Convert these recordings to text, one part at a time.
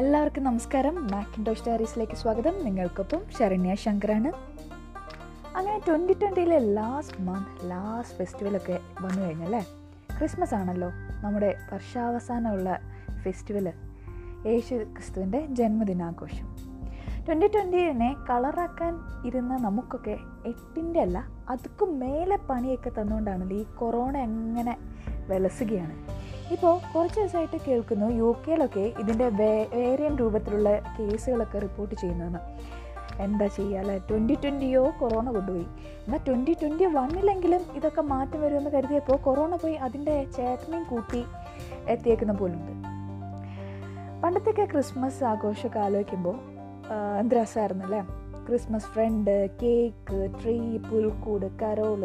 എല്ലാവർക്കും നമസ്കാരം. മാക്കിൻഡോഷ് ഡയറീസിലേക്ക് സ്വാഗതം. നിങ്ങൾക്കൊപ്പം ശരണ്യ ശങ്കറാണ്. അങ്ങനെ ട്വന്റി ട്വന്റിയിലെ ലാസ്റ്റ് മന്ത് ലാസ്റ്റ് ഫെസ്റ്റിവലൊക്കെ വന്നു കഴിഞ്ഞല്ലേ? ക്രിസ്മസ് ആണല്ലോ നമ്മുടെ വർഷാവസാനമുള്ള ഫെസ്റ്റിവൽ യേശു ക്രിസ്തുവിന്റെ ജന്മദിനാഘോഷം. ട്വന്റി ട്വന്റിനെ കളറാക്കാൻ ഇരുന്ന നമുക്കൊക്കെ എട്ടിന്റെ അല്ല അതുക്കും മേലെ പണിയൊക്കെ തന്നുകൊണ്ടാണല്ലോ ഈ കൊറോണ എങ്ങനെ വിലസുകയാണ്. ഇപ്പോൾ കുറച്ച് ദിവസമായിട്ട് കേൾക്കുന്നു. യു കെയിലൊക്കെ ഇതിന്റെ വേ വേരിയൻ രൂപത്തിലുള്ള കേസുകളൊക്കെ റിപ്പോർട്ട് ചെയ്യുന്നതെന്ന് എന്താ ചെയ്യുക അല്ലേ ട്വന്റി ട്വന്റിയോ കൊറോണ കൊണ്ടുപോയി. എന്നാൽ ട്വന്റി ട്വന്റി വണ്ണിലെങ്കിലും ഇതൊക്കെ മാറ്റം വരുമെന്ന് കരുതിയപ്പോൾ കൊറോണ പോയി അതിന്റെ ചേട്ടനെയും കൂട്ടി എത്തിയേക്കുന്ന പോലുണ്ട്. പണ്ടത്തെയൊക്കെ ക്രിസ്മസ് ആഘോഷമൊക്കെ ആലോചിക്കുമ്പോൾ എന്ത് രസമായിരുന്നു അല്ലേ ക്രിസ്മസ് ഫ്രണ്ട് കേക്ക് ട്രീ പുൽക്കൂട് കരോൾ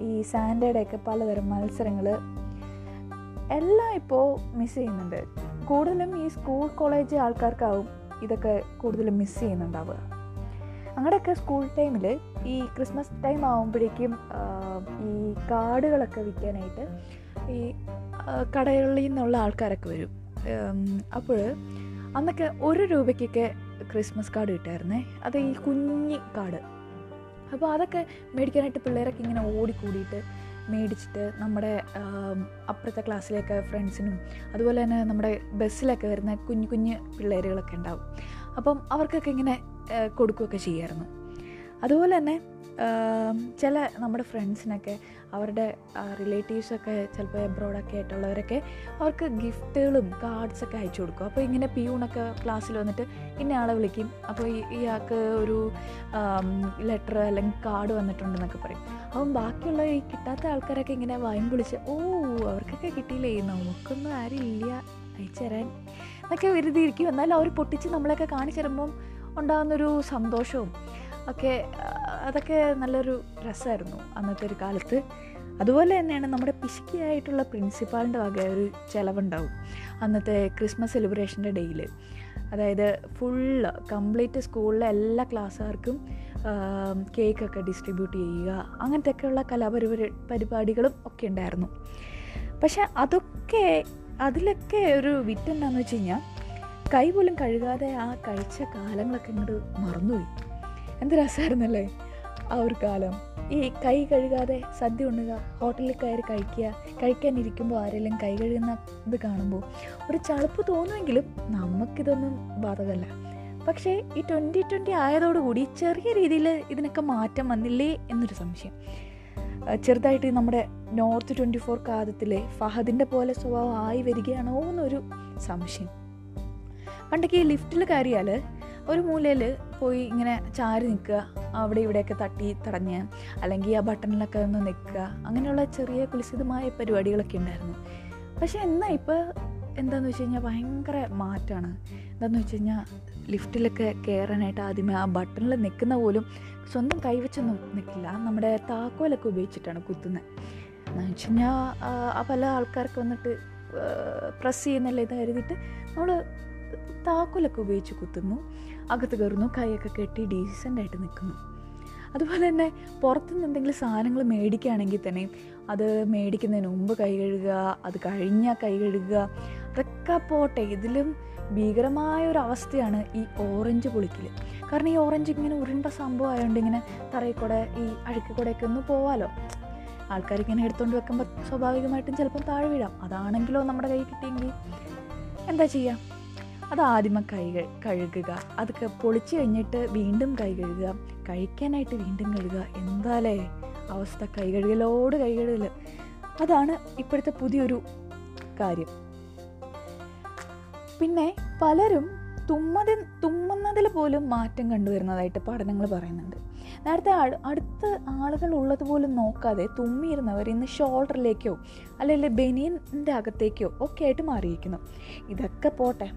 ഈ സാൻഡേഡൊക്കെ പലതരം മത്സരങ്ങൾ എല്ലാം ഇപ്പോൾ മിസ് ചെയ്യുന്നുണ്ട്. കൂടുതലും ഈ സ്കൂൾ കോളേജ് ആൾക്കാർക്കാവും ഇതൊക്കെ കൂടുതലും മിസ് ചെയ്യുന്നുണ്ടാവുക. അങ്ങടൊക്കെ സ്കൂൾ ടൈമിൽ ഈ ക്രിസ്മസ് ടൈം ആകുമ്പോഴേക്കും ഈ കാർഡുകളൊക്കെ വിൽക്കാനായിട്ട് ഈ കടകളിൽ നിന്നുള്ള ആൾക്കാരൊക്കെ വരും. അപ്പോൾ അന്നൊക്കെ ഒരു രൂപയ്ക്കൊക്കെ ക്രിസ്മസ് കാർഡ് കിട്ടായിരുന്നേ. അത് ഈ കുഞ്ഞി കാർഡ് അപ്പോൾ അതൊക്കെ മേടിക്കാനായിട്ട് പിള്ളേരൊക്കെ ഇങ്ങനെ ഓടിക്കൂടിയിട്ട് മേടിച്ചിട്ട് നമ്മുടെ അപ്പുറത്തെ ക്ലാസ്സിലേക്ക് ഫ്രണ്ട്സിനും അതുപോലെ തന്നെ നമ്മുടെ ബസ്സിലൊക്കെ വരുന്ന കുഞ്ഞു കുഞ്ഞു പിള്ളേരുകളൊക്കെ ഉണ്ടാവും. അപ്പം അവർക്കൊക്കെ ഇങ്ങനെ കൊടുക്കുകയൊക്കെ ചെയ്യായിരുന്നു. അതുപോലെ തന്നെ ചില നമ്മുടെ ഫ്രണ്ട്സിനൊക്കെ അവരുടെ റിലേറ്റീവ്സൊക്കെ ചിലപ്പോൾ എബ്രോഡൊക്കെ ആയിട്ടുള്ളവരൊക്കെ അവർക്ക് ഗിഫ്റ്റുകളും കാർഡ്സൊക്കെ അയച്ചു കൊടുക്കും. അപ്പോൾ ഇങ്ങനെ പിയൂണൊക്കെ ക്ലാസ്സിൽ വന്നിട്ട് ഇന്ന ആളെ വിളിക്കും. അപ്പോൾ ഇയാൾക്ക് ഒരു ലെറ്റർ അല്ലെങ്കിൽ കാർഡ് വന്നിട്ടുണ്ടെന്നൊക്കെ പറയും. അപ്പം ബാക്കിയുള്ള ഈ കിട്ടാത്ത ആൾക്കാരൊക്കെ ഇങ്ങനെ വൈൻ വിളിച്ച് ഓ അവർക്കൊക്കെ കിട്ടിയില്ലേ? നമുക്കൊന്നും ആരും ഇല്ല. അയച്ചു തരാൻ. എന്നൊക്കെ വരുതിയിരിക്കും. എന്നാലും അവർ പൊട്ടിച്ച് നമ്മളെയൊക്കെ കാണിച്ചു തരുമ്പം ഉണ്ടാകുന്നൊരു സന്തോഷവും ഒക്കെ അതൊക്കെ നല്ലൊരു രസമായിരുന്നു അന്നത്തെ ഒരു കാലത്ത്. അതുപോലെ തന്നെയാണ് നമ്മുടെ പിശുക്കിയായിട്ടുള്ള പ്രിൻസിപ്പാളിന്റെ വക ഒരു ചിലവുണ്ടാവും അന്നത്തെ ക്രിസ്മസ് സെലിബ്രേഷന്റെ ഡേയിൽ അതായത് ഫുള്ള് കംപ്ലീറ്റ് സ്കൂളിലെ എല്ലാ ക്ലാസ്സുകാർക്കും കേക്കൊക്കെ ഡിസ്ട്രിബ്യൂട്ട് ചെയ്യുക അങ്ങനത്തെയൊക്കെയുള്ള കലാപരിപാടി പരിപാടികളും ഒക്കെ ഉണ്ടായിരുന്നു. പക്ഷെ അതൊക്കെ അതിലൊക്കെ ഒരു വിറ്റ് എന്താണെന്ന് വെച്ച് കഴിഞ്ഞാൽ കൈ പോലും കഴുകാതെ ആ കഴിച്ച കാലങ്ങളൊക്കെ ഇങ്ങോട്ട് മറന്നുപോയി. എന്ത് രസമായിരുന്നല്ലേ? ആ ഒരു കാലം. ഈ കൈ കഴുകാതെ സദ്യ ഉണ്ണുക ഹോട്ടലിൽ കയറി കഴിക്കുക കഴിക്കാനിരിക്കുമ്പോൾ ആരെങ്കിലും കൈ കഴുകുന്ന ഇത് കാണുമ്പോൾ ഒരു ചളുപ്പ് തോന്നുമെങ്കിലും നമുക്കിതൊന്നും ബാധകല്ല പക്ഷേ ഈ ട്വന്റി ട്വന്റി ആയതോടുകൂടി ചെറിയ രീതിയിൽ ഇതിനൊക്കെ മാറ്റം വന്നില്ലേ എന്നൊരു സംശയം. ചെറുതായിട്ട് നമ്മുടെ നോർത്ത് ട്വന്റി ഫോർ കാതത്തിലെ ഫഹദിന്റെ പോലെ സ്വഭാവം ആയി വരികയാണോ എന്നൊരു സംശയം. പണ്ടൊക്കെ ഈ ലിഫ്റ്റിൽ കയറിയാൽ ഒരു മൂലയിൽ പോയി ഇങ്ങനെ ചാരി നിൽക്കുക അവിടെ ഇവിടെയൊക്കെ തട്ടി തടഞ്ഞ് അല്ലെങ്കിൽ ആ ബട്ടണിലൊക്കെ ഒന്ന് നിൽക്കുക അങ്ങനെയുള്ള ചെറിയ കുലിസിതമായ പരിപാടികളൊക്കെ ഉണ്ടായിരുന്നു. പക്ഷേ എന്നാൽ ഇപ്പോൾ എന്താണെന്ന് വെച്ച് കഴിഞ്ഞാൽ ഭയങ്കര മാറ്റമാണ് എന്താണെന്ന് വെച്ച് കഴിഞ്ഞാൽ ലിഫ്റ്റിലൊക്കെ കയറാനായിട്ട് ആദ്യമേ ആ ബട്ടണിൽ നിൽക്കുന്ന പോലും സ്വന്തം കൈവച്ചൊന്നും നിൽക്കില്ല. നമ്മുടെ താക്കോലൊക്കെ ഉപയോഗിച്ചിട്ടാണ് കുത്തുന്നത് എന്ന് വെച്ച് കഴിഞ്ഞാൽ പല ആൾക്കാർക്ക് വന്നിട്ട് പ്രസ് ചെയ്യുന്നില്ല ഇത് കരുതിയിട്ട് നമ്മൾ താക്കോലൊക്കെ ഉപയോഗിച്ച് കുത്തുന്നു അകത്ത് കയറുന്നു കൈയൊക്കെ കെട്ടി ഡീസന്റായിട്ട് നിൽക്കുന്നു. അതുപോലെ തന്നെ പുറത്തുനിന്ന് എന്തെങ്കിലും സാധനങ്ങൾ മേടിക്കുകയാണെങ്കിൽ തന്നെ അത് മേടിക്കുന്നതിന് മുമ്പ് കൈ കഴുകുക അത് കഴിഞ്ഞാൽ കൈ കഴുകുക അതൊക്കെ പോട്ടെ. ഇതിലും ഭീകരമായ ഒരു അവസ്ഥയാണ് ഈ ഓറഞ്ച് പൊളിക്കൽ. കാരണം ഈ ഓറഞ്ച് ഇങ്ങനെ ഉരുണ്ട സംഭവം ആയതുകൊണ്ട് ഇങ്ങനെ തറയിൽ കൂടെ ഈ അഴുക്കി കൂടെയൊക്കെ ഒന്ന് പോവാലോ. ആൾക്കാർ ഇങ്ങനെ എടുത്തുകൊണ്ട് വെക്കുമ്പോൾ സ്വാഭാവികമായിട്ടും ചിലപ്പം താഴെ വീഴാം. അതാണെങ്കിലോ നമ്മുടെ കൈ കിട്ടിയെങ്കിൽ. എന്താ ചെയ്യുക അത് ആദ്യമേ കൈ കഴുകുക. അതൊക്കെ പൊളിച്ചു കഴിഞ്ഞിട്ട് വീണ്ടും കൈ കഴുകുക. കഴിക്കാനായിട്ട് വീണ്ടും കഴുകുക. എന്താലേ? അവസ്ഥ. കൈ കഴുകലോട് കൈ കഴുകൽ അതാണ് ഇപ്പോഴത്തെ പുതിയൊരു കാര്യം. പിന്നെ പലരും തുമ്മതി തുമ്മുന്നതിൽ പോലും മാറ്റം കണ്ടുവരുന്നതായിട്ട് പഠനങ്ങൾ പറയുന്നുണ്ട്. നേരത്തെ അടുത്ത ആളുകൾ ഉള്ളത് പോലും നോക്കാതെ തുമ്മിയിരുന്നവർ ഇന്ന് ഷോൾഡറിലേക്കോ അല്ലെങ്കിൽ ബനിയന്റെ അകത്തേക്കോ ഒക്കെ ആയിട്ട് മാറിയിരിക്കുന്നു. ഇതൊക്കെ പോട്ടെ.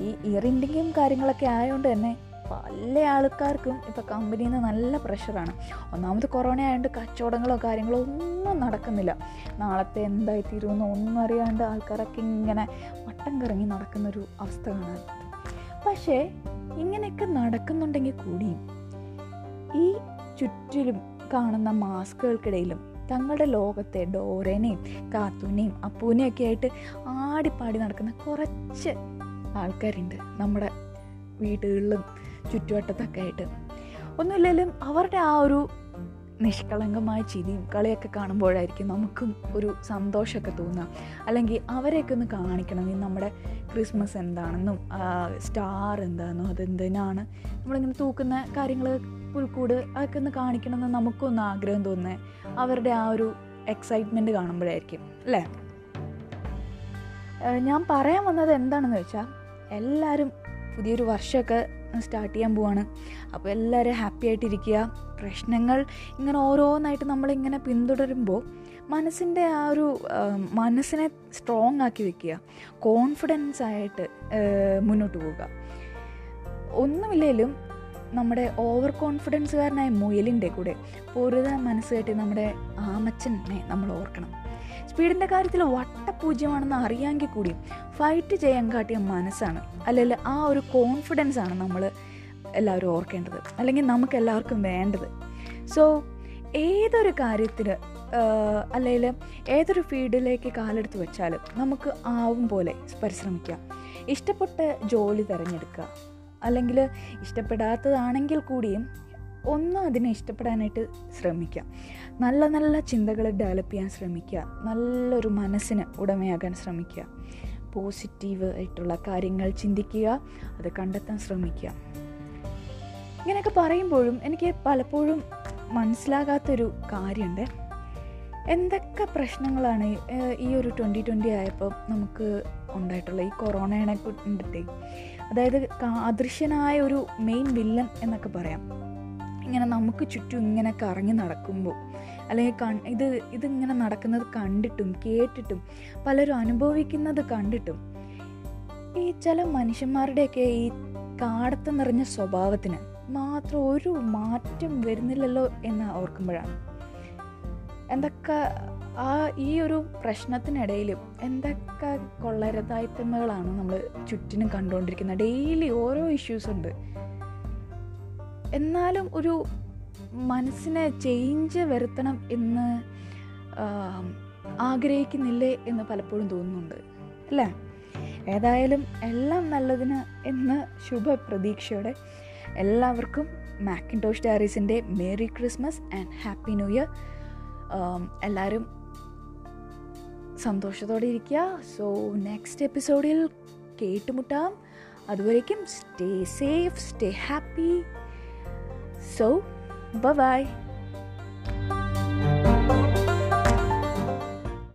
ഈ ഇയറിന്റെയും കാര്യങ്ങളൊക്കെ ആയതുകൊണ്ട് തന്നെ പല ആൾക്കാർക്കും ഇപ്പോൾ കമ്പനിയിൽ നിന്ന് നല്ല പ്രഷറാണ് ഒന്നാമത് കൊറോണ ആയതുകൊണ്ട് കച്ചവടങ്ങളോ കാര്യങ്ങളോ ഒന്നും നടക്കുന്നില്ല. നാളത്തെ എന്തായി ഒന്നും അറിയാണ്ട് ആൾക്കാരൊക്കെ ഇങ്ങനെ വട്ടം കറങ്ങി നടക്കുന്നൊരു അവസ്ഥ കാണാൻ പക്ഷേ ഇങ്ങനെയൊക്കെ നടക്കുന്നുണ്ടെങ്കിൽ കൂടിയും ഈ ചുറ്റിലും കാണുന്ന മാസ്കുകൾക്കിടയിലും തങ്ങളുടെ ലോകത്തെ ഡോറേനെയും കാത്തൂനെയും അപ്പൂനെയും ഒക്കെ ആയിട്ട് ആടിപ്പാടി നടക്കുന്ന കുറച്ച് ആൾക്കാരുണ്ട്. നമ്മുടെ വീടുകളിലും ചുറ്റുവട്ടത്തൊക്കെ ആയിട്ട്. ഒന്നുമില്ലെങ്കിലും അവരുടെ ആ ഒരു നിഷ്കളങ്കമായ ചിരിയും കളിയൊക്കെ കാണുമ്പോഴായിരിക്കും നമുക്കും ഒരു സന്തോഷമൊക്കെ തോന്നുക. അല്ലെങ്കിൽ അവരെയൊക്കെ ഒന്ന് കാണിക്കണം ഈ നമ്മുടെ ക്രിസ്മസ് എന്താണെന്നും സ്റ്റാർ എന്താണെന്നും അതെന്തിനാണ് നമ്മളിങ്ങനെ തൂക്കുന്ന കാര്യങ്ങൾ പുൽക്കൂട് അതൊക്കെ ഒന്ന് കാണിക്കണമെന്ന് നമുക്കൊന്ന് ആഗ്രഹം തോന്നുന്നത് അവരുടെ ആ ഒരു എക്സൈറ്റ്മെന്റ് കാണുമ്പോഴായിരിക്കും അല്ലേ? ഞാൻ പറയാൻ വന്നത് എന്താണെന്ന് വെച്ചാൽ എല്ലാവരും പുതിയൊരു വർഷമൊക്കെ സ്റ്റാർട്ട് ചെയ്യാൻ പോവാണ്. അപ്പോൾ എല്ലാവരും ഹാപ്പി ആയിട്ടിരിക്കുക. പ്രശ്നങ്ങൾ ഇങ്ങനെ ഓരോന്നായിട്ട് നമ്മളിങ്ങനെ പിന്തുടരുമ്പോൾ മനസ്സിന്റെ ആ ഒരു മനസ്സിനെ സ്ട്രോങ് ആക്കി വെക്കുക. കോൺഫിഡൻസ് ആയിട്ട് മുന്നോട്ട് പോവുക. ഒന്നുമില്ലെങ്കിലും നമ്മുടെ ഓവർ കോൺഫിഡൻസുകാരനായ മുയലിന്റെ കൂടെ പൊരുത മനസ്സ് കെട്ടി നമ്മുടെ ആമച്ചനെ നമ്മൾ ഓർക്കണം. സ്പീഡിന്റെ കാര്യത്തിൽ വട്ടപൂജ്യമാണെന്ന് അറിയാമെങ്കിൽ കൂടിയും ഫൈറ്റ് ചെയ്യാൻ കാട്ടിയ മനസ്സാണ്. അല്ലെങ്കിൽ ആ ഒരു കോൺഫിഡൻസ് ആണ് നമ്മൾ എല്ലാവരും ഓർക്കേണ്ടത്. അല്ലെങ്കിൽ നമുക്ക് എല്ലാവർക്കും വേണ്ടത്. സോ ഏതൊരു കാര്യത്തിന് അല്ലെങ്കിൽ ഏതൊരു ഫീൽഡിലേക്ക് കാലെടുത്ത് വെച്ചാലും നമുക്ക് ആവും പോലെ പരിശ്രമിക്കാം. ഇഷ്ടപ്പെട്ട ജോലി തിരഞ്ഞെടുക്കുക. അല്ലെങ്കിൽ ഇഷ്ടപ്പെടാത്തതാണെങ്കിൽ കൂടിയും ഒന്ന് അതിനെ ഇഷ്ടപ്പെടാനായിട്ട് ശ്രമിക്കാം നല്ല നല്ല ചിന്തകൾ ഡെവലപ്പ് ചെയ്യാൻ ശ്രമിക്കുക. നല്ലൊരു മനസ്സിന് ഉടമയാകാൻ ശ്രമിക്കുക. പോസിറ്റീവ് ആയിട്ടുള്ള കാര്യങ്ങൾ ചിന്തിക്കുക. അത് കണ്ടെത്താൻ ശ്രമിക്കുക. ഇങ്ങനെയൊക്കെ പറയുമ്പോഴും എനിക്ക് പലപ്പോഴും മനസ്സിലാകാത്തൊരു കാര്യമുണ്ട്. എന്തൊക്കെ പ്രശ്നങ്ങളാണ് ഈ ഒരു ട്വന്റി ട്വന്റി ആയപ്പോൾ നമുക്ക് ഉണ്ടായിട്ടുള്ള ഈ കൊറോണയെ കൊണ്ടിട്ടേ അതായത് അദൃശ്യനായ ഒരു മെയിൻ വില്ലൻ എന്നൊക്കെ പറയാം. ഇങ്ങനെ നമുക്ക് ചുറ്റും ഇങ്ങനെ കറങ്ങി നടക്കുമ്പോൾ അല്ലെങ്കിൽ കൺ ഇത് ഇതിങ്ങനെ നടക്കുന്നത് കണ്ടിട്ടും കേട്ടിട്ടും പലരും അനുഭവിക്കുന്നത് കണ്ടിട്ടും ഈ ചില മനുഷ്യന്മാരുടെയൊക്കെ ഈ കാടത്ത് നിറഞ്ഞ സ്വഭാവത്തിന് മാത്രം ഒരു മാറ്റം വരുന്നില്ലല്ലോ എന്ന് ഓർക്കുമ്പോഴാണ്. എന്തൊക്കെ ആ ഈ ഒരു പ്രശ്നത്തിനിടയിലും എന്തൊക്കെ കൊള്ളരുതായ്മകളാണ് നമ്മൾ ചുറ്റിനും കണ്ടുകൊണ്ടിരിക്കുന്നത്. ഡെയിലി ഓരോ ഇഷ്യൂസ് ഉണ്ട്. എന്നാലും ഒരു മനസ്സിനെ ചേഞ്ച് വരുത്തണം എന്ന് ആഗ്രഹിക്കുന്നില്ലേ എന്ന് പലപ്പോഴും തോന്നുന്നുണ്ട്. അല്ലേ? ഏതായാലും എല്ലാം നല്ലതിന് എന്ന് ശുഭപ്രതീക്ഷയോടെ എല്ലാവർക്കും Macintosh ഡയറീസിന്റെ merry Christmas and happy new year എല്ലാവരും സന്തോഷത്തോടെ ഇരിക്കുക. സോ നെക്സ്റ്റ് എപ്പിസോഡിൽ കേട്ടുമുട്ടാം. അതുവരേക്കും stay safe stay happy so bye